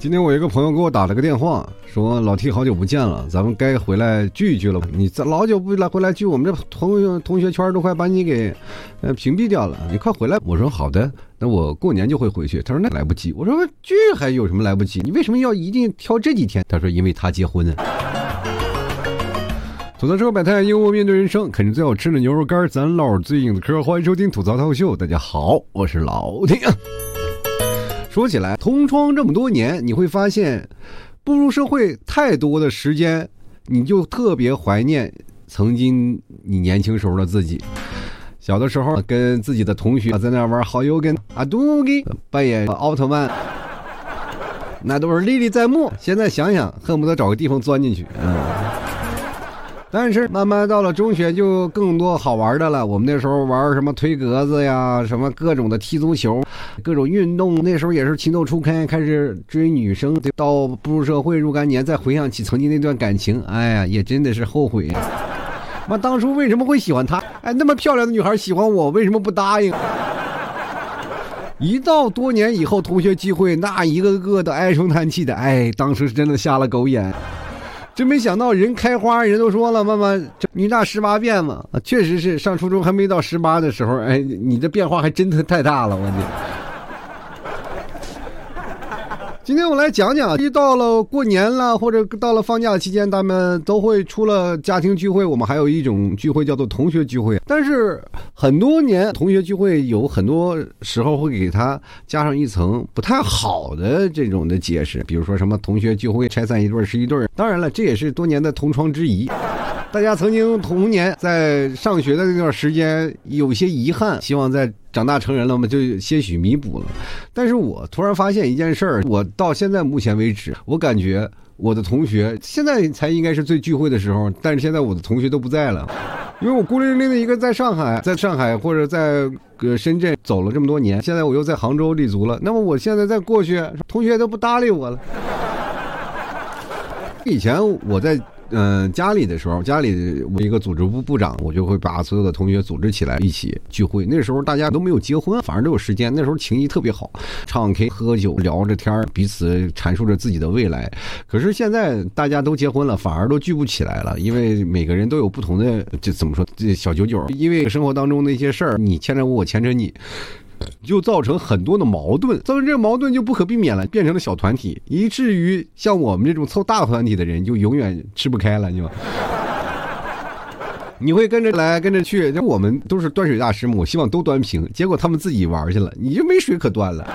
今天我一个朋友给我打了个电话，说老 T 好久不见了，咱们该回来聚一聚了。你这老久不来回来聚，我们这同学同学圈都快把你给呃屏蔽掉了。你快回来！我说好的，那我过年就会回去。他说那来不及。我说聚还有什么来不及？你为什么要一定挑这几天？他说因为他结婚。吐槽车百态，幽默面对人生，啃着最好吃的牛肉干，咱唠最硬的嗑。欢迎收听吐槽套秀，大家好，我是老 T。说起来，同窗这么多年，你会发现，步入社会太多的时间，你就特别怀念曾经你年轻时候的自己。小的时候，跟自己的同学在那玩好友跟阿杜给扮演奥特曼，那都是历历在目。现在想想，恨不得找个地方钻进去。嗯。但是慢慢到了中学，就更多好玩的了。我们那时候玩什么推格子呀，什么各种的踢足球，各种运动。那时候也是情窦初开，开始追女生。到步入社会若干年，再回想起曾经那段感情，哎呀，也真的是后悔。妈，当初为什么会喜欢她？哎，那么漂亮的女孩喜欢我，为什么不答应？一到多年以后同学聚会，那一个个的唉声叹气的，哎，当时是真的瞎了狗眼。真没想到，人开花，人都说了，妈妈，女大十八变嘛，确实是上初中还没到十八的时候，哎，你的变化还真的太大了，我天。今天我来讲讲，一到了过年了，或者到了放假期间，他们都会除了家庭聚会，我们还有一种聚会叫做同学聚会。但是很多年同学聚会，有很多时候会给他加上一层不太好的这种的解释，比如说什么同学聚会拆散一对是一对当然了，这也是多年的同窗之谊。大家曾经童年在上学的那段时间有些遗憾，希望在长大成人了嘛就些许弥补了。但是我突然发现一件事儿，我到现在目前为止，我感觉我的同学现在才应该是最聚会的时候，但是现在我的同学都不在了，因为我孤零零的一个在上海，在上海或者在呃深圳走了这么多年，现在我又在杭州立足了。那么我现在再过去，同学都不搭理我了。以前我在。嗯，家里的时候，家里我一个组织部部长，我就会把所有的同学组织起来一起聚会。那时候大家都没有结婚，反正都有时间。那时候情谊特别好，唱 K、喝酒、聊着天彼此阐述着自己的未来。可是现在大家都结婚了，反而都聚不起来了，因为每个人都有不同的，这怎么说？这小九九，因为生活当中的一些事儿，你牵着我，我牵着你。就造成很多的矛盾，造成这个矛盾就不可避免了，变成了小团体，以至于像我们这种凑大团体的人就永远吃不开了，你吧？你会跟着来，跟着去，就我们都是端水大师嘛，我希望都端平，结果他们自己玩去了，你就没水可端了。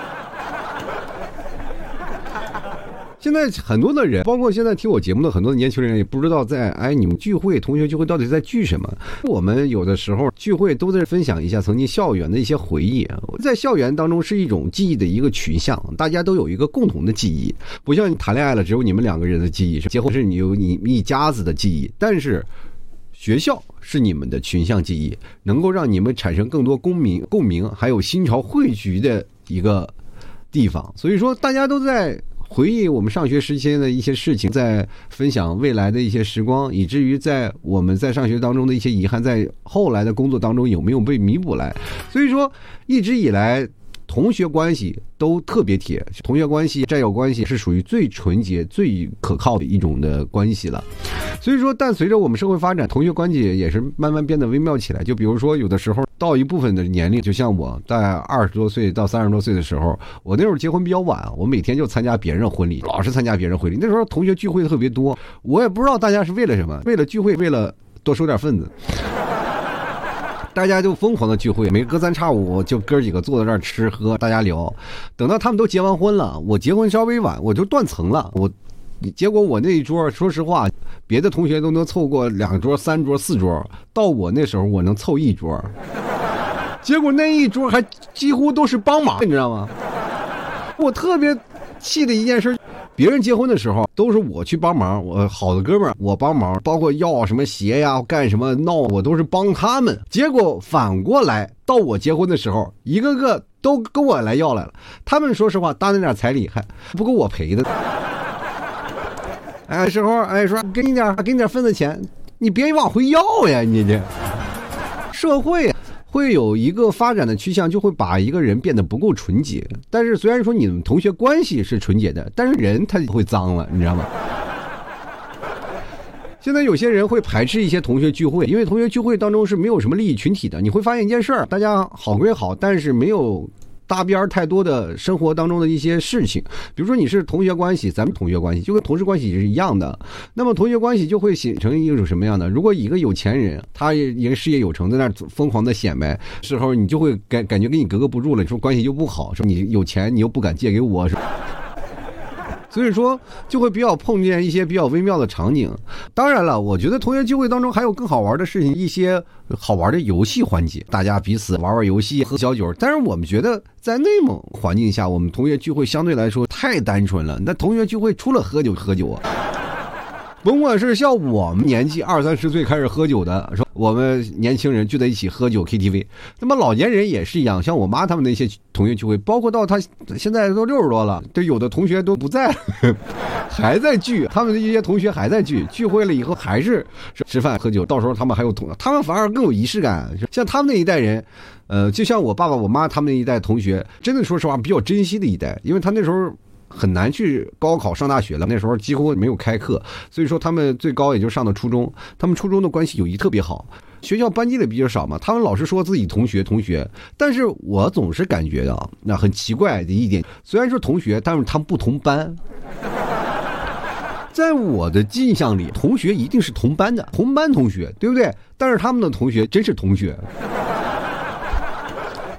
现在很多的人，包括现在听我节目的很多的年轻人，也不知道在哎，你们聚会、同学聚会到底在聚什么？我们有的时候聚会都在分享一下曾经校园的一些回忆。在校园当中是一种记忆的一个群像，大家都有一个共同的记忆，不像你谈恋爱了只有你们两个人的记忆，结婚是你有你一家子的记忆。但是学校是你们的群像记忆，能够让你们产生更多共鸣、共鸣，还有心潮汇聚的一个地方。所以说，大家都在。回忆我们上学时期的一些事情，在分享未来的一些时光，以至于在我们在上学当中的一些遗憾，在后来的工作当中有没有被弥补来？所以说，一直以来同学关系都特别铁，同学关系、战友关系是属于最纯洁、最可靠的一种的关系了。所以说，但随着我们社会发展，同学关系也是慢慢变得微妙起来。就比如说，有的时候。到一部分的年龄，就像我在二十多岁到三十多岁的时候，我那时候结婚比较晚，我每天就参加别人婚礼，老是参加别人婚礼。那时候同学聚会特别多，我也不知道大家是为了什么，为了聚会，为了多收点份子，大家就疯狂的聚会，每隔三差五就哥几个坐在这儿吃喝，大家聊。等到他们都结完婚了，我结婚稍微晚，我就断层了，我。结果我那一桌，说实话，别的同学都能凑过两桌、三桌、四桌，到我那时候，我能凑一桌。结果那一桌还几乎都是帮忙，你知道吗？我特别气的一件事，别人结婚的时候都是我去帮忙，我好的哥们我帮忙，包括要什么鞋呀、干什么闹，我都是帮他们。结果反过来到我结婚的时候，一个个都跟我来要来了。他们说实话搭那点彩礼还不够我赔的。哎，时候哎说给你点，给你点份子钱，你别往回要呀，你这社会会有一个发展的趋向，就会把一个人变得不够纯洁。但是虽然说你们同学关系是纯洁的，但是人他会脏了，你知道吗？现在有些人会排斥一些同学聚会，因为同学聚会当中是没有什么利益群体的。你会发现一件事儿，大家好归好，但是没有。搭边太多的生活当中的一些事情，比如说你是同学关系，咱们同学关系就跟同事关系也是一样的。那么同学关系就会形成一种什么样的？如果一个有钱人，他也事业有成，在那疯狂的显摆时候，你就会感感觉跟你格格不入了。你说关系又不好，说你有钱，你又不敢借给我，是吧？所以说，就会比较碰见一些比较微妙的场景。当然了，我觉得同学聚会当中还有更好玩的事情，一些好玩的游戏环节，大家彼此玩玩游戏，喝小酒。但是我们觉得，在内蒙环境下，我们同学聚会相对来说太单纯了。那同学聚会除了喝酒喝酒啊。甭管是像我们年纪二三十岁开始喝酒的，说我们年轻人聚在一起喝酒 KTV，那么老年人也是一样。像我妈他们那些同学聚会，包括到他现在都六十多了，这有的同学都不在，还在聚。他们的一些同学还在聚，聚会了以后还是吃饭喝酒。到时候他们还有同，他们反而更有仪式感。像他们那一代人，呃，就像我爸爸我妈他们那一代同学，真的说实话比较珍惜的一代，因为他那时候。很难去高考上大学了，那时候几乎没有开课，所以说他们最高也就上到初中。他们初中的关系友谊特别好，学校班级里比较少嘛。他们老是说自己同学同学，但是我总是感觉啊，那很奇怪的一点，虽然说同学，但是他们不同班。在我的印象里，同学一定是同班的，同班同学，对不对？但是他们的同学真是同学。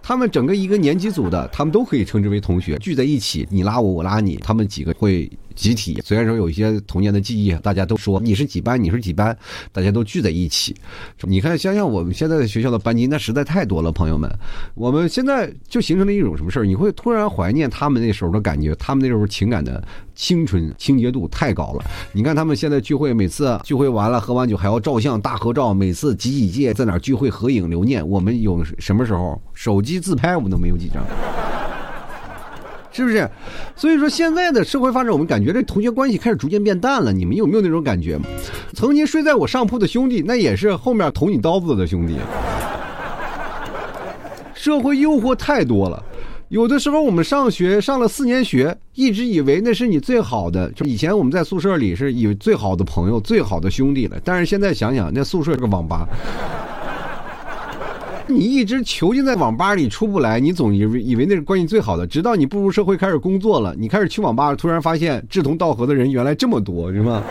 他们整个一个年级组的，他们都可以称之为同学，聚在一起，你拉我，我拉你，他们几个会。集体虽然说有一些童年的记忆，大家都说你是几班，你是几班，大家都聚在一起。你看，想想我们现在的学校的班级，那实在太多了，朋友们。我们现在就形成了一种什么事儿？你会突然怀念他们那时候的感觉，他们那时候情感的清纯、清洁度太高了。你看他们现在聚会，每次聚会完了，喝完酒还要照相、大合照，每次几几届在哪聚会合影留念。我们有什么时候手机自拍，我们都没有几张。是不是？所以说现在的社会发展，我们感觉这同学关系开始逐渐变淡了。你们有没有那种感觉？曾经睡在我上铺的兄弟，那也是后面捅你刀子的兄弟。社会诱惑太多了，有的时候我们上学上了四年学，一直以为那是你最好的，就以前我们在宿舍里是以最好的朋友、最好的兄弟了。但是现在想想，那宿舍是个网吧。你一直囚禁在网吧里出不来，你总以为以为那是关系最好的，直到你步入社会开始工作了，你开始去网吧，突然发现志同道合的人原来这么多，是吗？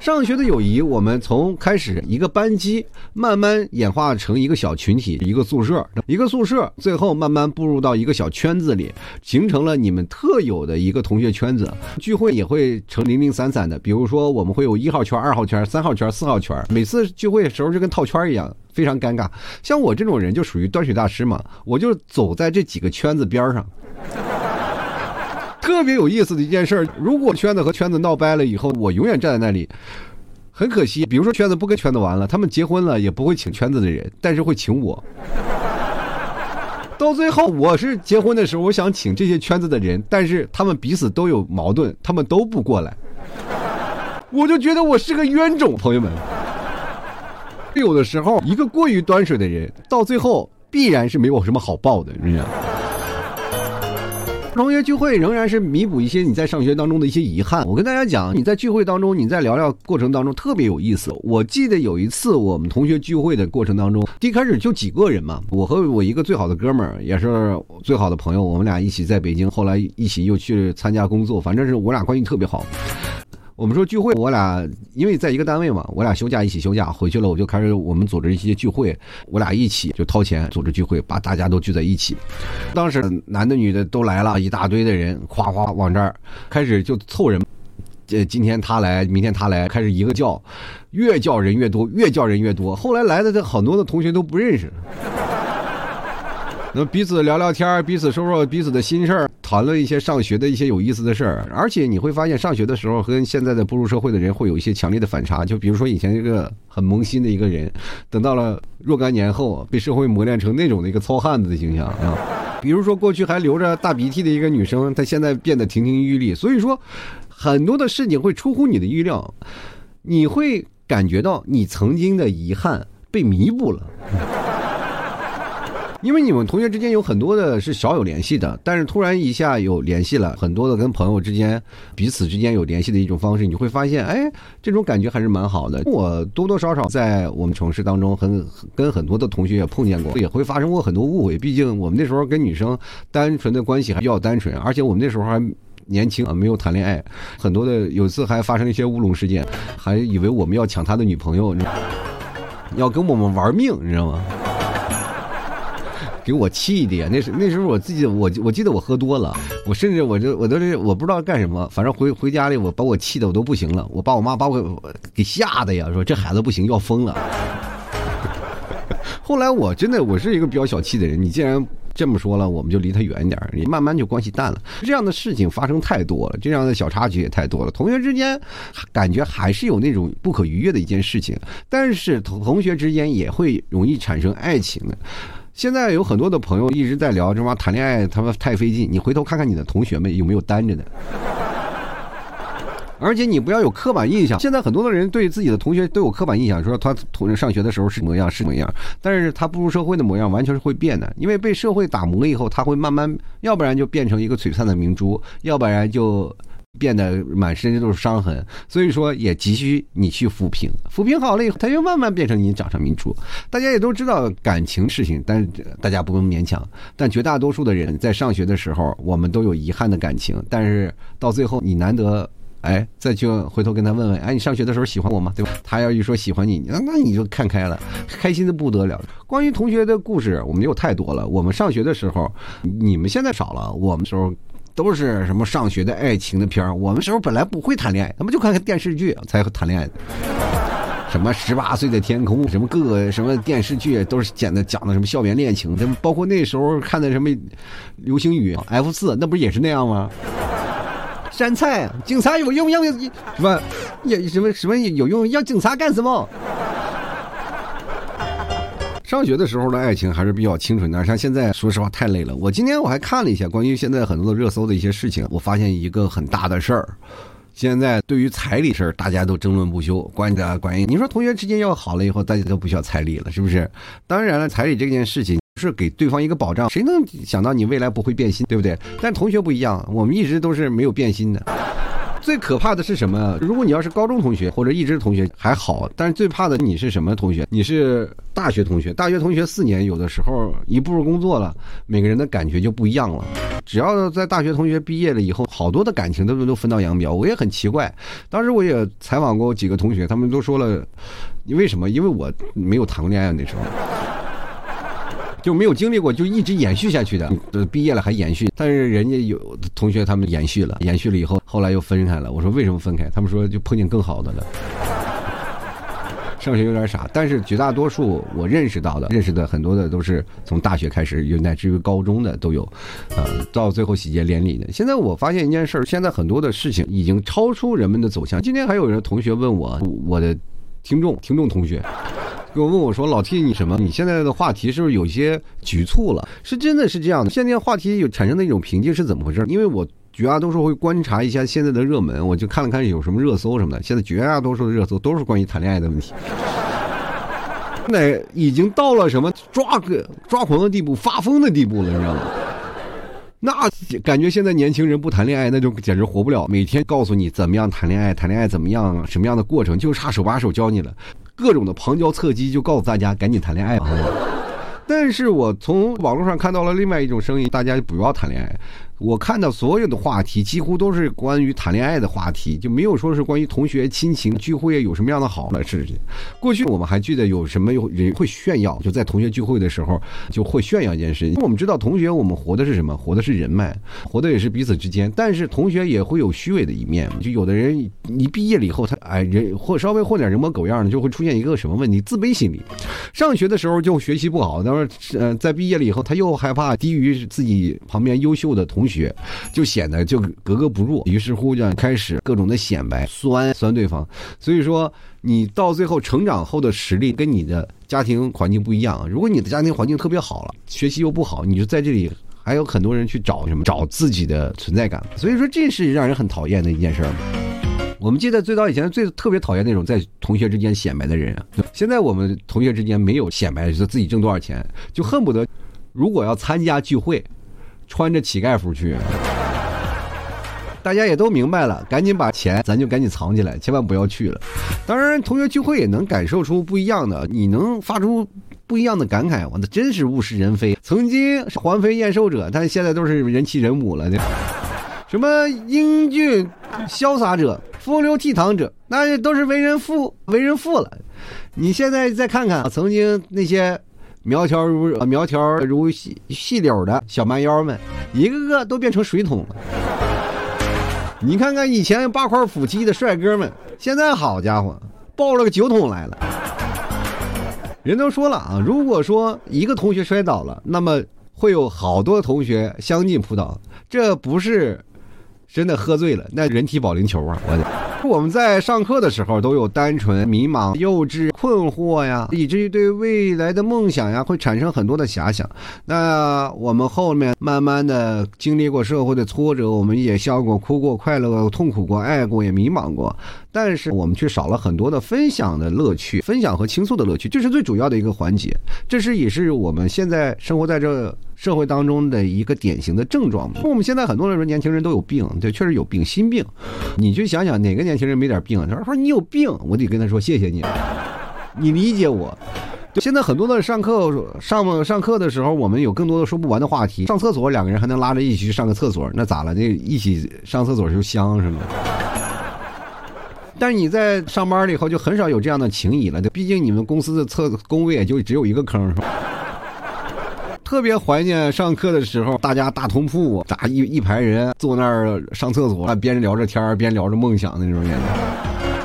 上学的友谊，我们从开始一个班级，慢慢演化成一个小群体，一个宿舍，一个宿舍，最后慢慢步入到一个小圈子里，形成了你们特有的一个同学圈子。聚会也会成零零散散的，比如说我们会有一号圈、二号圈、三号圈、四号圈，每次聚会的时候就跟套圈一样，非常尴尬。像我这种人就属于端水大师嘛，我就走在这几个圈子边上。特别有意思的一件事儿如果圈子和圈子闹掰了以后，我永远站在那里，很可惜。比如说圈子不跟圈子玩了，他们结婚了也不会请圈子的人，但是会请我。到最后，我是结婚的时候，我想请这些圈子的人，但是他们彼此都有矛盾，他们都不过来。我就觉得我是个冤种，朋友们。有的时候，一个过于端水的人，到最后必然是没有什么好报的，你知道。同学聚会仍然是弥补一些你在上学当中的一些遗憾。我跟大家讲，你在聚会当中，你在聊聊过程当中特别有意思。我记得有一次我们同学聚会的过程当中，一开始就几个人嘛，我和我一个最好的哥们儿，也是最好的朋友，我们俩一起在北京，后来一起又去参加工作，反正是我俩关系特别好。我们说聚会，我俩因为在一个单位嘛，我俩休假一起休假回去了，我就开始我们组织一些聚会，我俩一起就掏钱组织聚会，把大家都聚在一起。当时男的女的都来了，一大堆的人，哗哗往这儿开始就凑人，这今天他来，明天他来，开始一个叫，越叫人越多，越叫人越多。后来来的这很多的同学都不认识。那彼此聊聊天彼此说说彼此的心事儿，谈论一些上学的一些有意思的事儿。而且你会发现，上学的时候跟现在的步入社会的人会有一些强烈的反差。就比如说以前一个很萌新的一个人，等到了若干年后，被社会磨练成那种的一个糙汉子的形象啊。比如说过去还流着大鼻涕的一个女生，她现在变得亭亭玉立。所以说，很多的事情会出乎你的预料，你会感觉到你曾经的遗憾被弥补了。因为你们同学之间有很多的是少有联系的，但是突然一下有联系了，很多的跟朋友之间彼此之间有联系的一种方式，你会发现，哎，这种感觉还是蛮好的。我多多少少在我们城市当中，很跟很多的同学也碰见过，也会发生过很多误会。毕竟我们那时候跟女生单纯的关系还比较单纯，而且我们那时候还年轻啊，没有谈恋爱，很多的有次还发生一些乌龙事件，还以为我们要抢他的女朋友，要跟我们玩命，你知道吗？给我气的呀，那时那时候我自己，我我记得我喝多了，我甚至我就我都是我不知道干什么，反正回回家里我把我气的我都不行了，我爸我妈把我给吓的呀，说这孩子不行要疯了。后来我真的我是一个比较小气的人，你既然这么说了，我们就离他远一点，你慢慢就关系淡了。这样的事情发生太多了，这样的小插曲也太多了。同学之间感觉还是有那种不可逾越的一件事情，但是同同学之间也会容易产生爱情的。现在有很多的朋友一直在聊这妈谈恋爱，他们太费劲。你回头看看你的同学们有没有单着的，而且你不要有刻板印象。现在很多的人对自己的同学都有刻板印象，说他同上学的时候是模样是模样，但是他步入社会的模样完全是会变的，因为被社会打磨以后，他会慢慢，要不然就变成一个璀璨的明珠，要不然就。变得满身都是伤痕，所以说也急需你去抚平，抚平好了以后，他又慢慢变成你掌上明珠。大家也都知道感情事情，但是大家不用勉强。但绝大多数的人在上学的时候，我们都有遗憾的感情，但是到最后你难得哎再去回头跟他问问，哎你上学的时候喜欢我吗？对吧？他要一说喜欢你，那那你就看开了，开心的不得了。关于同学的故事，我们有太多了。我们上学的时候，你们现在少了，我们时候。都是什么上学的爱情的片儿？我们时候本来不会谈恋爱，咱们就看看电视剧才会谈恋爱。什么十八岁的天空，什么各个什么电视剧都是讲的讲的什么校园恋情，咱包括那时候看的什么流星雨 F 四，那不也是那样吗？山菜，警察有用要什么？也什么什么有用？要警察干什么？上学的时候的爱情还是比较清纯的，像现在说实话太累了。我今天我还看了一下关于现在很多的热搜的一些事情，我发现一个很大的事儿，现在对于彩礼事儿大家都争论不休。关的关于你说同学之间要好了以后，大家都不需要彩礼了，是不是？当然了，彩礼这件事情是给对方一个保障，谁能想到你未来不会变心，对不对？但同学不一样，我们一直都是没有变心的。最可怕的是什么？如果你要是高中同学或者一直同学还好，但是最怕的你是什么同学？你是大学同学。大学同学四年，有的时候一步入工作了，每个人的感觉就不一样了。只要在大学同学毕业了以后，好多的感情都都分道扬镳。我也很奇怪，当时我也采访过几个同学，他们都说了，你为什么？因为我没有谈过恋爱那时候。就没有经历过，就一直延续下去的。毕业了还延续，但是人家有同学他们延续了，延续了以后，后来又分开了。我说为什么分开？他们说就碰见更好的了。上学有点傻，但是绝大多数我认识到的、认识的很多的都是从大学开始，有乃至于高中的都有，呃，到最后喜结连理的。现在我发现一件事儿，现在很多的事情已经超出人们的走向。今天还有人同学问我，我的听众、听众同学。就问我说：“老 T，你什么？你现在的话题是不是有些局促了？是真的是这样的？现在话题有产生的一种瓶颈是怎么回事？因为我绝大多数会观察一下现在的热门，我就看了看有什么热搜什么的。现在绝大多数的热搜都是关于谈恋爱的问题，那已经到了什么抓个抓狂的地步、发疯的地步了，你知道吗？那感觉现在年轻人不谈恋爱，那就简直活不了。每天告诉你怎么样谈恋爱，谈恋爱怎么样，什么样的过程，就差手把手教你了。”各种的旁敲侧击就告诉大家赶紧谈恋爱，但是我从网络上看到了另外一种声音，大家不要谈恋爱。我看到所有的话题几乎都是关于谈恋爱的话题，就没有说是关于同学亲情聚会有什么样的好的事情。过去我们还记得有什么有人会炫耀，就在同学聚会的时候就会炫耀一件事情。我们知道同学，我们活的是什么？活的是人脉，活的也是彼此之间。但是同学也会有虚伪的一面，就有的人一毕业了以后，他哎人或稍微混点人模狗样的，就会出现一个什么问题？自卑心理。上学的时候就学习不好，但是呃在毕业了以后，他又害怕低于自己旁边优秀的同。学就显得就格格不入，于是乎就开始各种的显摆，酸酸对方。所以说，你到最后成长后的实力跟你的家庭环境不一样。如果你的家庭环境特别好了，学习又不好，你就在这里还有很多人去找什么找自己的存在感。所以说，这是让人很讨厌的一件事儿。我们记得最早以前最特别讨厌那种在同学之间显摆的人啊。现在我们同学之间没有显摆，说自己挣多少钱，就恨不得。如果要参加聚会，穿着乞丐服去。大家也都明白了，赶紧把钱咱就赶紧藏起来，千万不要去了。当然，同学聚会也能感受出不一样的，你能发出不一样的感慨。我那真是物是人非。曾经是环肥燕瘦者，但现在都是人妻人母了。什么英俊潇洒者、风流倜傥者，那都是为人父为人父了。你现在再看看曾经那些苗条如苗条如细细柳的小蛮腰们，一个个都变成水桶了。你看看以前八块腹肌的帅哥们，现在好家伙，抱了个酒桶来了。人都说了啊，如果说一个同学摔倒了，那么会有好多同学相继扑倒，这不是真的喝醉了，那人体保龄球啊，我的。我们在上课的时候都有单纯、迷茫、幼稚、困惑呀，以至于对未来的梦想呀会产生很多的遐想。那我们后面慢慢的经历过社会的挫折，我们也笑过、哭过、快乐过、痛苦过、爱过，也迷茫过。但是我们却少了很多的分享的乐趣，分享和倾诉的乐趣，这是最主要的一个环节。这是也是我们现在生活在这社会当中的一个典型的症状。我们现在很多人说年轻人都有病，对，确实有病，心病。你去想想哪个年轻人没点病？他说你有病，我得跟他说谢谢你，你理解我。现在很多的上课上上课的时候，我们有更多的说不完的话题。上厕所两个人还能拉着一起去上个厕所，那咋了？那一起上厕所就香是吗？但是你在上班了以后，就很少有这样的情谊了。毕竟你们公司的厕工位也就只有一个坑，是吧？特别怀念上课的时候，大家大通铺，咋一一排人坐那儿上厕所，边聊着天边聊着梦想的那种感觉。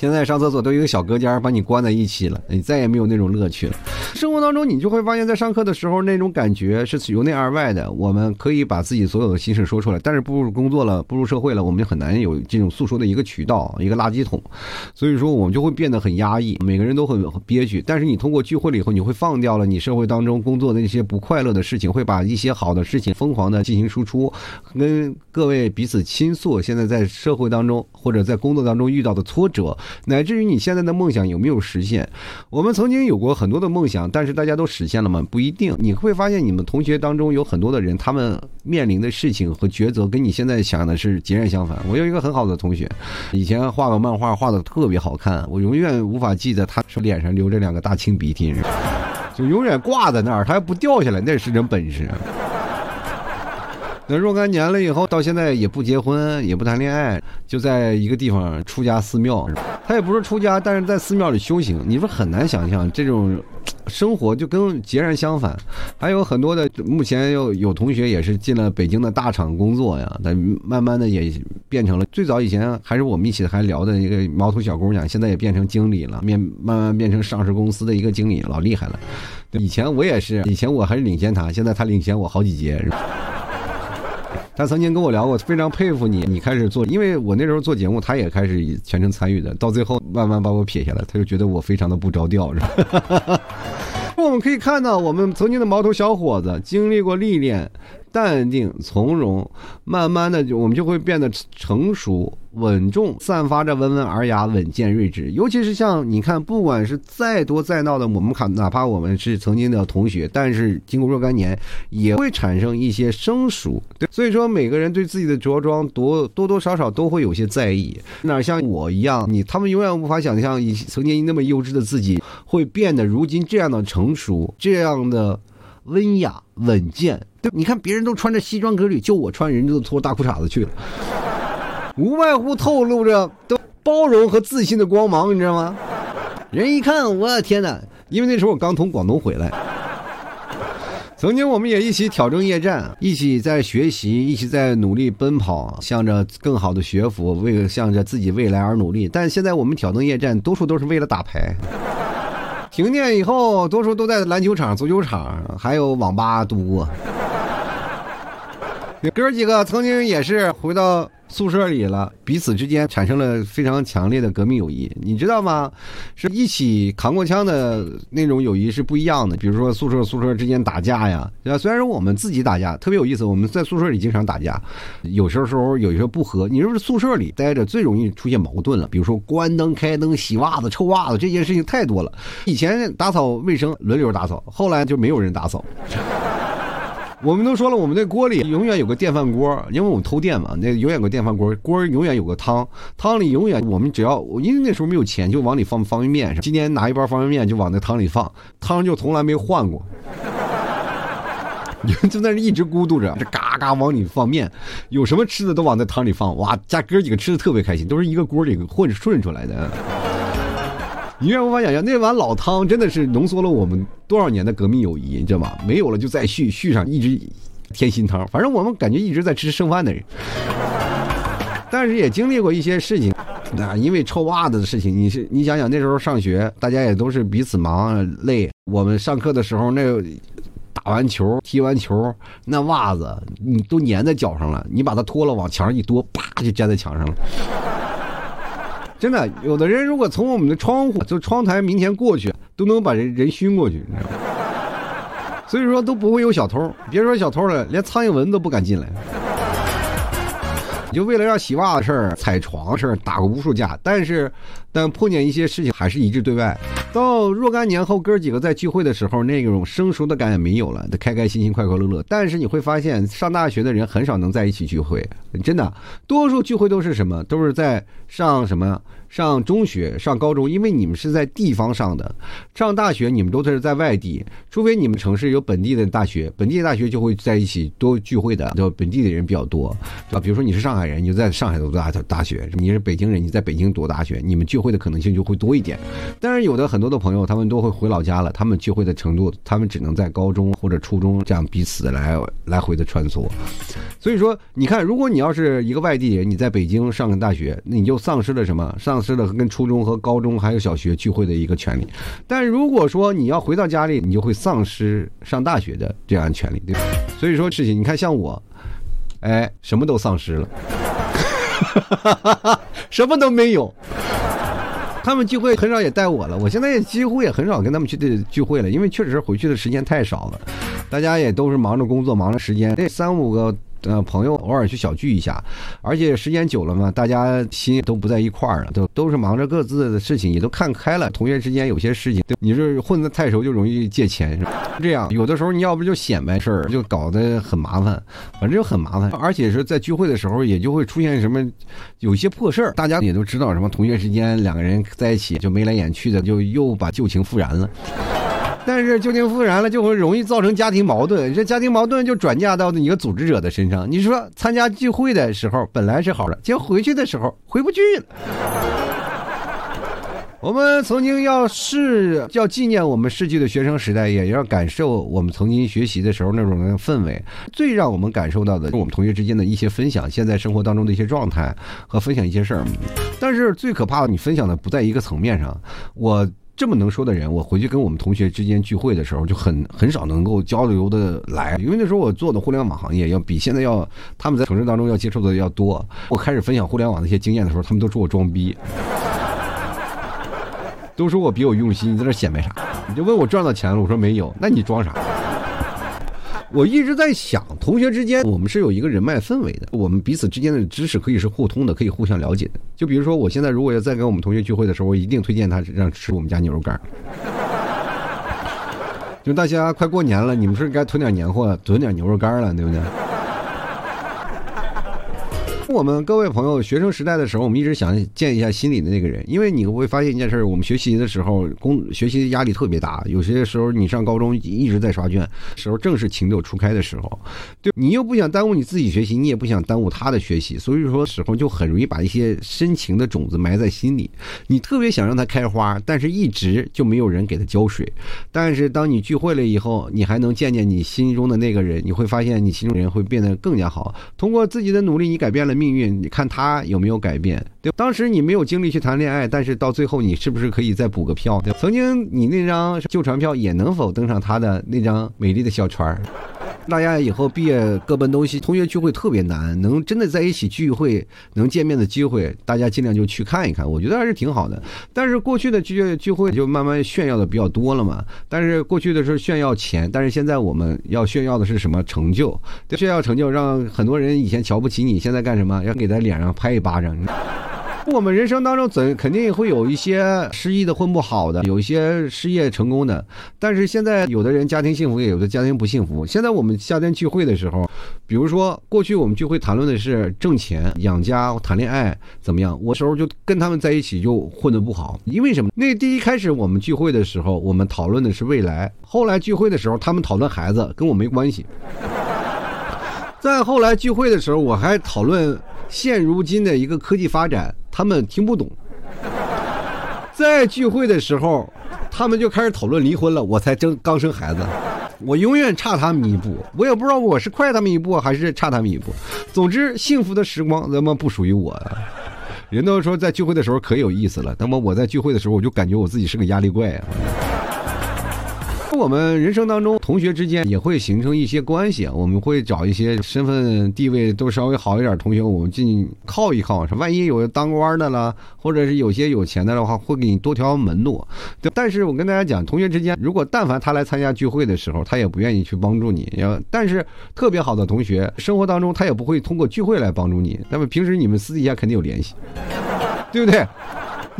现在上厕所都有一个小隔间把你关在一起了，你再也没有那种乐趣了。生活当中，你就会发现，在上课的时候那种感觉是由内而外的。我们可以把自己所有的心事说出来，但是步入工作了，步入社会了，我们就很难有这种诉说的一个渠道，一个垃圾桶。所以说，我们就会变得很压抑，每个人都很憋屈。但是你通过聚会了以后，你会放掉了你社会当中工作的那些不快乐的事情，会把一些好的事情疯狂的进行输出，跟各位彼此倾诉。现在在社会当中或者在工作当中遇到的挫折。乃至于你现在的梦想有没有实现？我们曾经有过很多的梦想，但是大家都实现了吗？不一定。你会发现，你们同学当中有很多的人，他们面临的事情和抉择跟你现在想的是截然相反。我有一个很好的同学，以前画个漫画画的特别好看，我永远无法记得他脸上流着两个大青鼻涕，就永远挂在那儿，他还不掉下来，那是真本事。那若干年了以后，到现在也不结婚，也不谈恋爱，就在一个地方出家寺庙。他也不是出家，但是在寺庙里修行。你说很难想象这种生活，就跟截然相反。还有很多的，目前有有同学也是进了北京的大厂工作呀。但慢慢的也变成了最早以前还是我们一起还聊的一个毛头小姑娘，现在也变成经理了，面慢慢变成上市公司的一个经理，老厉害了。以前我也是，以前我还是领先他，现在他领先我好几阶。他曾经跟我聊过，非常佩服你。你开始做，因为我那时候做节目，他也开始全程参与的。到最后慢慢把我撇下来，他就觉得我非常的不着调，是吧？我们可以看到，我们曾经的毛头小伙子经历过历练。淡定从容，慢慢的就我们就会变得成熟稳重，散发着温文尔雅、稳健睿智。尤其是像你看，不管是再多再闹的，我们看哪怕我们是曾经的同学，但是经过若干年，也会产生一些生疏。所以说每个人对自己的着装多多多少少都会有些在意。哪像我一样，你他们永远无法想象，以曾经那么幼稚的自己，会变得如今这样的成熟，这样的。温雅稳健，对，你看别人都穿着西装革履，就我穿人家都脱大裤衩子去了，无外乎透露着都包容和自信的光芒，你知道吗？人一看，我天哪！因为那时候我刚从广东回来，曾经我们也一起挑灯夜战，一起在学习，一起在努力奔跑，向着更好的学府，为了向着自己未来而努力。但现在我们挑灯夜战，多数都是为了打牌。停电以后，多数都在篮球场、足球场，还有网吧度过。哥几个曾经也是回到宿舍里了，彼此之间产生了非常强烈的革命友谊，你知道吗？是一起扛过枪的那种友谊是不一样的。比如说宿舍宿舍之间打架呀，对吧？虽然说我们自己打架特别有意思，我们在宿舍里经常打架，有些时候有些不和。你是不是宿舍里待着最容易出现矛盾了，比如说关灯、开灯、洗袜子、臭袜子这件事情太多了。以前打扫卫生轮流打扫，后来就没有人打扫。我们都说了，我们那锅里永远有个电饭锅，因为我们偷电嘛，那永远有个电饭锅，锅永远有个汤，汤里永远我们只要因为那时候没有钱，就往里放方便面。今天拿一包方便面就往那汤里放，汤就从来没换过。你就在那一直咕嘟着，这嘎嘎往里放面，有什么吃的都往那汤里放，哇，家哥几个吃的特别开心，都是一个锅里混顺出来的。你愿无法想象，那碗老汤真的是浓缩了我们多少年的革命友谊，你知道吗？没有了就再续，续上一直添新汤。反正我们感觉一直在吃剩饭的人，但是也经历过一些事情，啊，因为臭袜子的事情，你是你想想那时候上学，大家也都是彼此忙累。我们上课的时候，那打完球、踢完球，那袜子你都粘在脚上了，你把它脱了往墙上一多，啪就粘在墙上了。真的，有的人如果从我们的窗户就窗台明前过去，都能把人人熏过去，你知道吗？所以说都不会有小偷，别说小偷了，连苍蝇蚊都不敢进来。就为了让洗袜子事儿、踩床事儿打过无数架，但是，但碰见一些事情还是一致对外。到若干年后，哥几个在聚会的时候，那种生疏的感也没有了，开开心心、快快乐乐。但是你会发现，上大学的人很少能在一起聚会，真的，多数聚会都是什么？都是在上什么？上中学、上高中，因为你们是在地方上的；上大学，你们都是在外地。除非你们城市有本地的大学，本地的大学就会在一起多聚会的，就本地的人比较多，对吧？比如说你是上海人，你就在上海读大大学；你是北京人，你在北京读大学，你们聚会的可能性就会多一点。但是有的很多的朋友，他们都会回老家了，他们聚会的程度，他们只能在高中或者初中这样彼此来来回的穿梭。所以说，你看，如果你要是一个外地人，你在北京上个大学，那你就丧失了什么？丧失了跟初中和高中还有小学聚会的一个权利，但如果说你要回到家里，你就会丧失上大学的这样权利，对吧？所以说事情，你看像我，哎，什么都丧失了，什么都没有。他们聚会很少也带我了，我现在也几乎也很少跟他们去的聚会了，因为确实回去的时间太少了，大家也都是忙着工作，忙着时间，这三五个。呃，朋友偶尔去小聚一下，而且时间久了嘛，大家心都不在一块儿了，都都是忙着各自的事情，也都看开了。同学之间有些事情，对你是混的太熟就容易借钱，是？这样有的时候你要不就显摆事儿，就搞得很麻烦，反正就很麻烦。而且是在聚会的时候，也就会出现什么有些破事儿，大家也都知道，什么同学之间两个人在一起就眉来眼去的，就又把旧情复燃了。但是旧情复燃了，就会容易造成家庭矛盾。这家庭矛盾就转嫁到一个组织者的身上。你说参加聚会的时候本来是好的，结果回去的时候回不去了。我们曾经要是要纪念我们逝去的学生时代，也要感受我们曾经学习的时候那种氛围。最让我们感受到的是我们同学之间的一些分享，现在生活当中的一些状态和分享一些事儿。但是最可怕的，你分享的不在一个层面上。我。这么能说的人，我回去跟我们同学之间聚会的时候，就很很少能够交流的来，因为那时候我做的互联网行业要比现在要他们在城市当中要接触的要多。我开始分享互联网那些经验的时候，他们都说我装逼，都说我别有用心，你在那显摆啥？你就问我赚到钱了，我说没有，那你装啥？我一直在想，同学之间我们是有一个人脉氛围的，我们彼此之间的知识可以是互通的，可以互相了解的。就比如说，我现在如果要再跟我们同学聚会的时候，我一定推荐他让吃我们家牛肉干。就大家快过年了，你们是该囤点年货，囤点牛肉干了，对不对？我们各位朋友，学生时代的时候，我们一直想见一下心里的那个人，因为你会发现一件事：我们学习的时候，工学习的压力特别大。有些时候，你上高中一直在刷卷，时候正是情窦初开的时候，对你又不想耽误你自己学习，你也不想耽误他的学习，所以说时候就很容易把一些深情的种子埋在心里。你特别想让它开花，但是一直就没有人给它浇水。但是当你聚会了以后，你还能见见你心中的那个人，你会发现你心中人会变得更加好。通过自己的努力，你改变了。命运，你看他有没有改变？对，当时你没有精力去谈恋爱，但是到最后，你是不是可以再补个票？对曾经你那张旧船票也能否登上他的那张美丽的小船？大家以后毕业各奔东西，同学聚会特别难，能真的在一起聚会、能见面的机会，大家尽量就去看一看，我觉得还是挺好的。但是过去的聚聚会就慢慢炫耀的比较多了嘛。但是过去的是炫耀钱，但是现在我们要炫耀的是什么成就？炫耀成就，让很多人以前瞧不起你，现在干什么？要给他脸上拍一巴掌。我们人生当中怎肯定会有一些失意的、混不好的，有一些事业成功的。但是现在有的人家庭幸福，也有的家庭不幸福。现在我们夏天聚会的时候，比如说过去我们聚会谈论的是挣钱、养家、谈恋爱怎么样，我时候就跟他们在一起就混得不好，因为什么？那第一开始我们聚会的时候，我们讨论的是未来；后来聚会的时候，他们讨论孩子，跟我没关系。再后来聚会的时候，我还讨论现如今的一个科技发展。他们听不懂，在聚会的时候，他们就开始讨论离婚了。我才正刚生孩子，我永远差他们一步。我也不知道我是快他们一步还是差他们一步。总之，幸福的时光那么不属于我。人都说在聚会的时候可有意思了，那么我在聚会的时候，我就感觉我自己是个压力怪啊。我们人生当中，同学之间也会形成一些关系。我们会找一些身份地位都稍微好一点同学，我们进靠一靠。说万一有当官的了，或者是有些有钱的的话，会给你多条门路。但是我跟大家讲，同学之间，如果但凡他来参加聚会的时候，他也不愿意去帮助你。要但是特别好的同学，生活当中他也不会通过聚会来帮助你。那么平时你们私底下肯定有联系，对不对？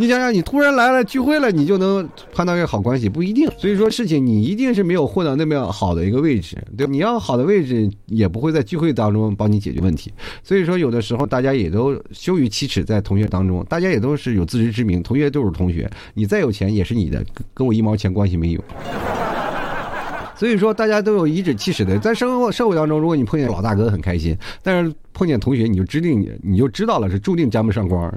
你想想，你突然来了聚会了，你就能判断一个好关系？不一定。所以说，事情你一定是没有混到那么好的一个位置，对你要好的位置，也不会在聚会当中帮你解决问题。所以说，有的时候大家也都羞于启齿，在同学当中，大家也都是有自知之明。同学都是同学，你再有钱也是你的，跟我一毛钱关系没有。所以说，大家都有颐指气使的，在生活社会当中，如果你碰见老大哥很开心，但是碰见同学，你就指定你就知道了，是注定沾不上光。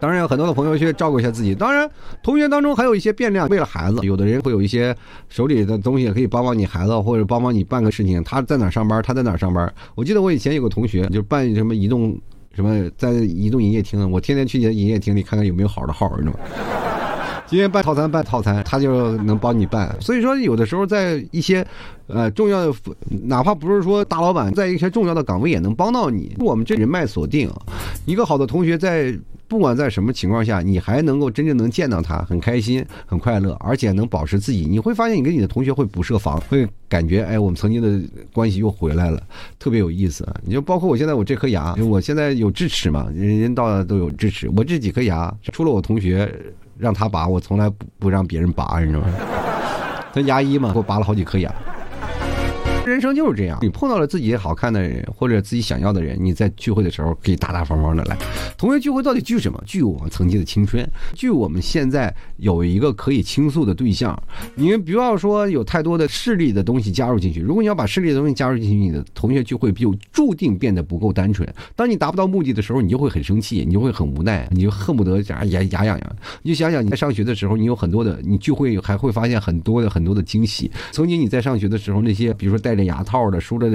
当然有很多的朋友去照顾一下自己。当然，同学当中还有一些变量，为了孩子，有的人会有一些手里的东西可以帮帮你孩子，或者帮帮你办个事情。他在哪上班，他在哪上班。我记得我以前有个同学，就办什么移动什么，在移动营业厅，我天天去你的营业厅里看看有没有好的号，你知道吗？今天办套餐办套餐，他就能帮你办。所以说，有的时候在一些呃重要的，哪怕不是说大老板，在一些重要的岗位也能帮到你。我们这人脉锁定，一个好的同学在。不管在什么情况下，你还能够真正能见到他，很开心，很快乐，而且能保持自己，你会发现你跟你的同学会不设防，会感觉哎，我们曾经的关系又回来了，特别有意思。你就包括我现在我这颗牙，我现在有智齿嘛，人人到都有智齿，我这几颗牙，除了我同学让他拔，我从来不不让别人拔，你知道吗？他牙医嘛，给我拔了好几颗牙。人生就是这样，你碰到了自己好看的人或者自己想要的人，你在聚会的时候可以大大方方的来。同学聚会到底聚什么？聚我们曾经的青春，聚我们现在有一个可以倾诉的对象。你不要说有太多的势力的东西加入进去。如果你要把势力的东西加入进去，你的同学聚会就注定变得不够单纯。当你达不到目的的时候，你就会很生气，你就会很无奈，你就恨不得牙牙牙痒痒。你就想想你在上学的时候，你有很多的，你聚会还会发现很多的很多的惊喜。曾经你在上学的时候，那些比如说带。牙套的，梳着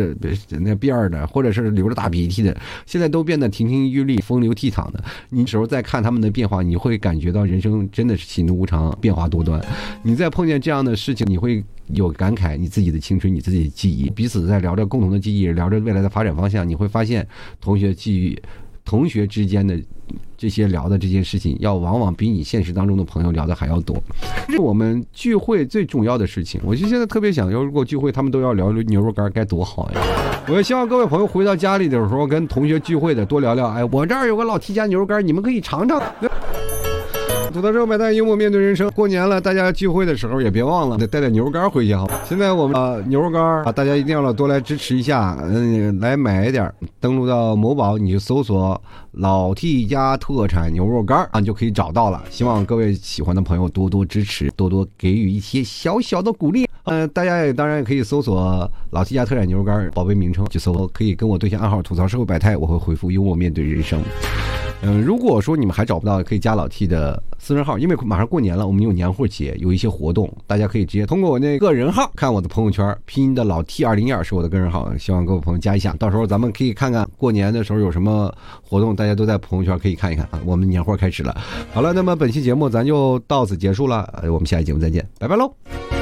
那辫儿的，或者是流着大鼻涕的，现在都变得亭亭玉立、风流倜傥的。你时候再看他们的变化，你会感觉到人生真的是喜怒无常、变化多端。你再碰见这样的事情，你会有感慨，你自己的青春、你自己的记忆，彼此在聊着共同的记忆，聊着未来的发展方向，你会发现同学记忆。同学之间的这些聊的这件事情，要往往比你现实当中的朋友聊的还要多。是我们聚会最重要的事情。我就现在特别想要，如果聚会他们都要聊牛肉干，该多好呀！我也希望各位朋友回到家里的时候，跟同学聚会的多聊聊。哎，我这儿有个老提家牛肉干，你们可以尝尝。吐槽之后买单，幽默面对人生。过年了，大家聚会的时候也别忘了得带点牛肉干回去哈。现在我们啊牛肉干啊，大家一定要多来支持一下，嗯，来买一点。登录到某宝，你就搜索“老 T 家特产牛肉干”啊，就可以找到了。希望各位喜欢的朋友多多支持，多多给予一些小小的鼓励。嗯，大家也当然也可以搜索“老 T 家特产牛肉干”宝贝名称，去搜，可以跟我对下暗号，吐槽社会百态，我会回复幽默面对人生。嗯，如果说你们还找不到，可以加老 T 的私人号，因为马上过年了，我们有年货节，有一些活动，大家可以直接通过我那个人号看我的朋友圈，拼音的老 T 二零一二是我的个人号，希望各位朋友加一下，到时候咱们可以看看过年的时候有什么活动，大家都在朋友圈可以看一看啊。我们年货开始了，好了，那么本期节目咱就到此结束了，我们下期节目再见，拜拜喽。